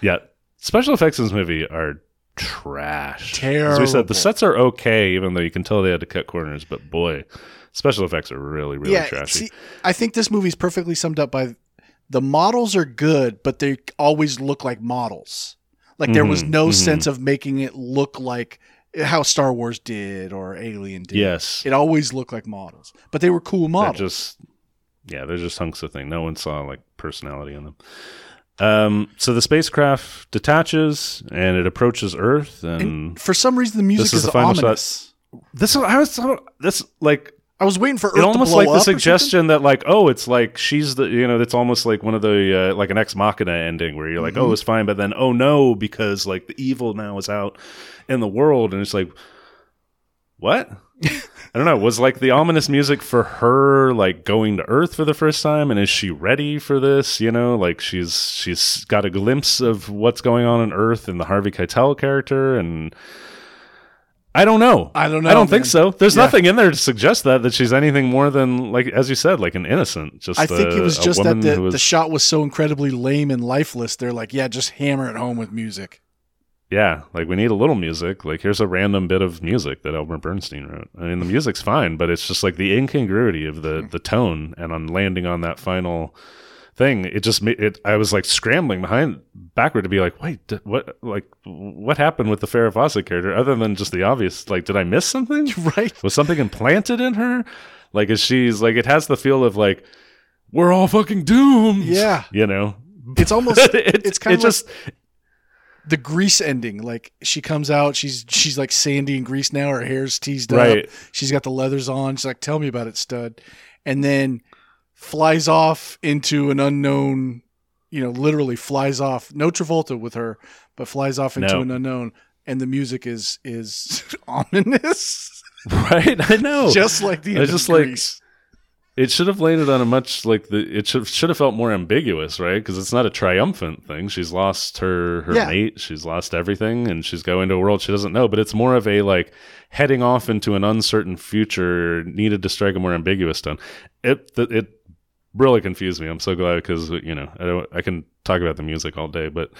Yeah. Special effects in this movie are trash. Terrible. As we said, the sets are okay, even though you can tell they had to cut corners, but boy, special effects are really, really yeah, trashy. see, I think this movie's perfectly summed up by the models are good, but they always look like models. Like there was Mhm, no mhm. sense of making it look like how Star Wars did or Alien did. yes. It always looked like models, but they were cool They're models. just yeah, they're just hunks of thing. No one saw like personality in them. Um, so the spacecraft detaches and it approaches Earth, and, and for some reason, the music This is is, the final shot. ominous. this I was this like I was waiting for Earth it almost to blow like the up or something. suggestion that like oh it's like she's the you know it's almost like one of the uh, like an ex machina ending where you're like Mm-hmm. oh it's fine but then oh no because like the evil now is out in the world and it's like what I don't know. Was like the ominous music for her like going to Earth for the first time, and is she ready for this? You know, like she's she's got a glimpse of what's going on on Earth in the Harvey Keitel character, and I don't know. I don't know, I don't think so. There's Yeah. nothing in there to suggest that that she's anything more than like as you said, like an innocent. Just I think a- it was just that the, was- the shot was so incredibly lame and lifeless. They're like, yeah, just hammer it home with music. Yeah, like we need a little music. Like here's a random bit of music that Elmer Bernstein wrote. I mean, the music's fine, but it's just like the incongruity of the hmm. the tone, and on landing on that final thing, it just made it. I was like scrambling behind backward to be like, wait, did, what? Like, what happened with the Farrah Fawcett character? Other than just the obvious, like, did I miss something? Right? Was something implanted in her? Like, is she's like? It has the feel of like we're all fucking doomed. Yeah. you know. It's almost it, it's kind it of like just the grease ending. Like she comes out, she's she's like Sandy and grease now. Her hair's teased Right. up. She's got the leathers on. She's like, "Tell me about it, stud," and then flies off into an unknown. You know, literally flies off. No Travolta with her, but flies off into No. an unknown. And the music is is ominous, right. I know. just like the just like- Grease. It should have landed on a much like the it should should have felt more ambiguous, right? Because it's not a triumphant thing. She's lost her her Yeah. mate, she's lost everything, and she's going to a world she doesn't know. But it's more of a like heading off into an uncertain future. Needed to strike a more ambiguous tone. It it really confused me. I'm so glad because you know I don't, I can talk about the music all day, but.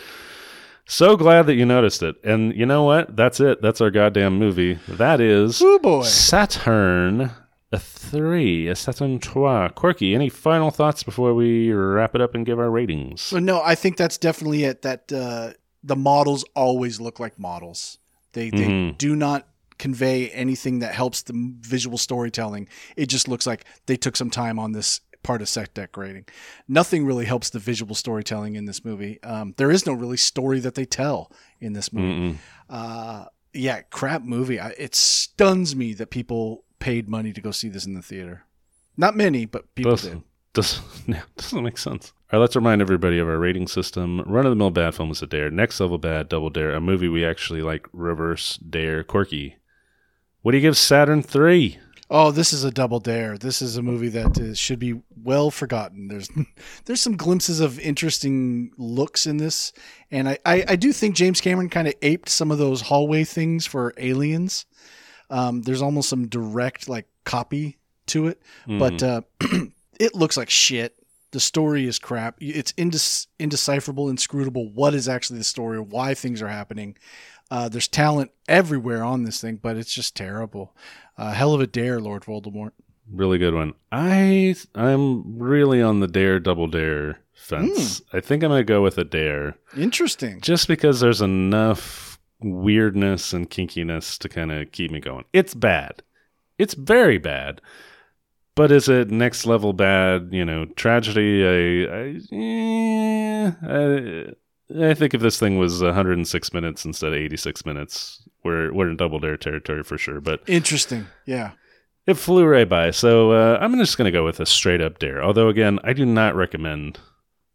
So glad that you noticed it. And you know what? That's it. That's our goddamn movie. That is Oh boy. Saturn a three, a Saturn trois. Corky, any final thoughts before we wrap it up and give our ratings? So no, I think that's definitely it. That uh, the models always look like models. They they Mhm. do not convey anything that helps the visual storytelling. It just looks like they took some time on this part of set decorating. Nothing really helps the visual storytelling in this movie. Um, there is no really story that they tell in this movie. Uh, yeah, crap movie. I, it stuns me that people paid money to go see this in the theater. Not many, but people did. Does, yeah, doesn't make sense. All right, let's remind everybody of our rating system. Run of the mill bad film is a dare. Next level bad, double dare. A movie we actually like, reverse dare. Corky. What do you give Saturn 3? Oh, this is a double dare. This is a movie that is, should be well forgotten. There's there's some glimpses of interesting looks in this, and I, I, I do think James Cameron kind of aped some of those hallway things for Aliens. Um, there's almost some direct like copy to it, but uh, it looks like shit. The story is crap. It's indec- indecipherable, inscrutable. What is actually the story? Why things are happening? Uh, there's talent everywhere on this thing, but it's just terrible. Uh, hell of a dare, Lord Voldemort. Really good one. I I'm really on the dare double dare fence. I think I'm gonna go with a dare. Interesting. just because there's enough weirdness and kinkiness to kind of keep me going. It's bad. It's very bad. But is it next level bad? You know, tragedy. I, I, eh, I, I think if this thing was 106 minutes instead of 86 minutes, we're we're in double dare territory for sure. But Interesting. Yeah. it flew right by. So uh, I'm just going to go with a straight up dare. Although again, I do not recommend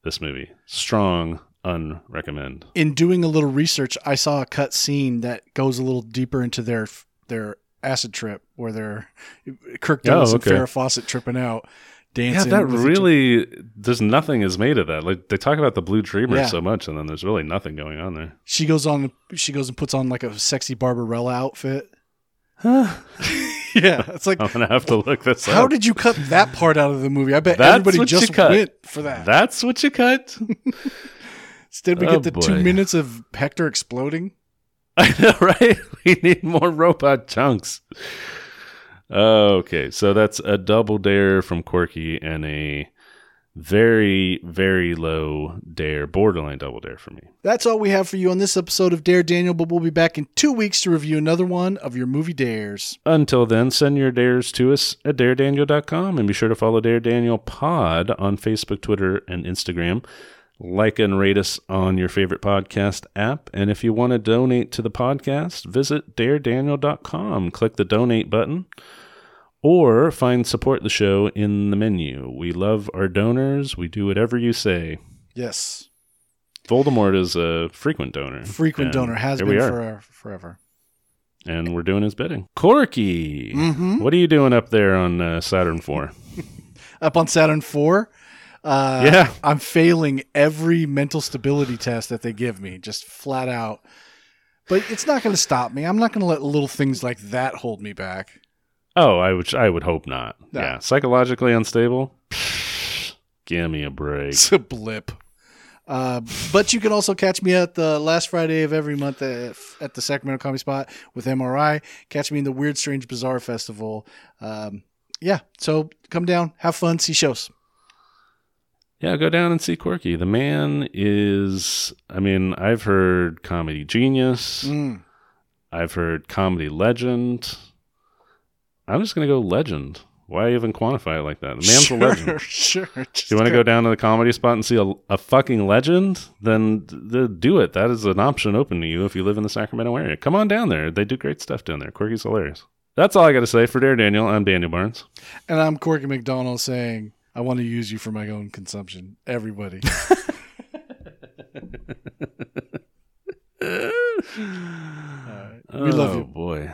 this movie. Strong unrecommend. In doing a little research, I saw a cut scene that goes a little deeper into their their acid trip, where they're Kirk Douglas Oh, okay. and Farrah Fawcett tripping out, Yeah, that really there's nothing is made of that. Like they talk about the blue dreamer Yeah. so much, and then there's really nothing going on there. She goes on. She goes and puts on like a sexy Barbarella outfit. I'm Yeah, it's like I'm gonna have to look this how up. did you cut that part out of the movie? I bet That's everybody just went for that. That's what you cut. Instead, we Oh, get the two minutes of Hector exploding. I know, right? We need more robot chunks. Okay, so that's a double dare from Corky and a very, very low dare, borderline double dare for me. That's all we have for you on this episode of Dare Daniel, but we'll be back in two weeks to review another one of your movie dares. Until then, send your dares to us at daredaniel.com and be sure to follow Dare Daniel Pod on Facebook, Twitter, and Instagram. Like and rate us on your favorite podcast app. And if you want to donate to the podcast, visit daredaniel.com. Click the donate button or find support the show in the menu. We love our donors. We do whatever you say. Yes, Voldemort is a frequent donor. frequent donor has been for forever. and we're doing his bidding. Corky, Mm-hmm. what are you doing up there on uh, Saturn Four? Up on Saturn Four. Uh, Yeah. I'm failing every mental stability test that they give me, just flat out. But it's not going to stop me. I'm not going to let little things like that hold me back. Oh, I would I would hope not. No. Yeah, psychologically unstable. Give me a break. It's a blip. Uh, but you can also catch me at the last Friday of every month at, at the Sacramento Comedy Spot with MRI. Catch me in the Weird Strange Bizarre Festival. Um, yeah, so come down, have fun, see shows. Yeah, go down and see Corky. The man is. I mean, I've heard comedy genius. Mm. I've heard comedy legend. I'm just gonna go legend. Why even quantify it like that? The man's sure, a legend. Sure. If you want to go down to the comedy spot and see a, a fucking legend, then d- do it. That is an option open to you if you live in the Sacramento area. Come on down there. They do great stuff down there. Corky's hilarious. That's all I got to say for Dare Daniel. I'm Daniel Barnes. And I'm Corky McDonald saying, I want to use you for my own consumption. Everybody. We oh, love you. Oh, boy.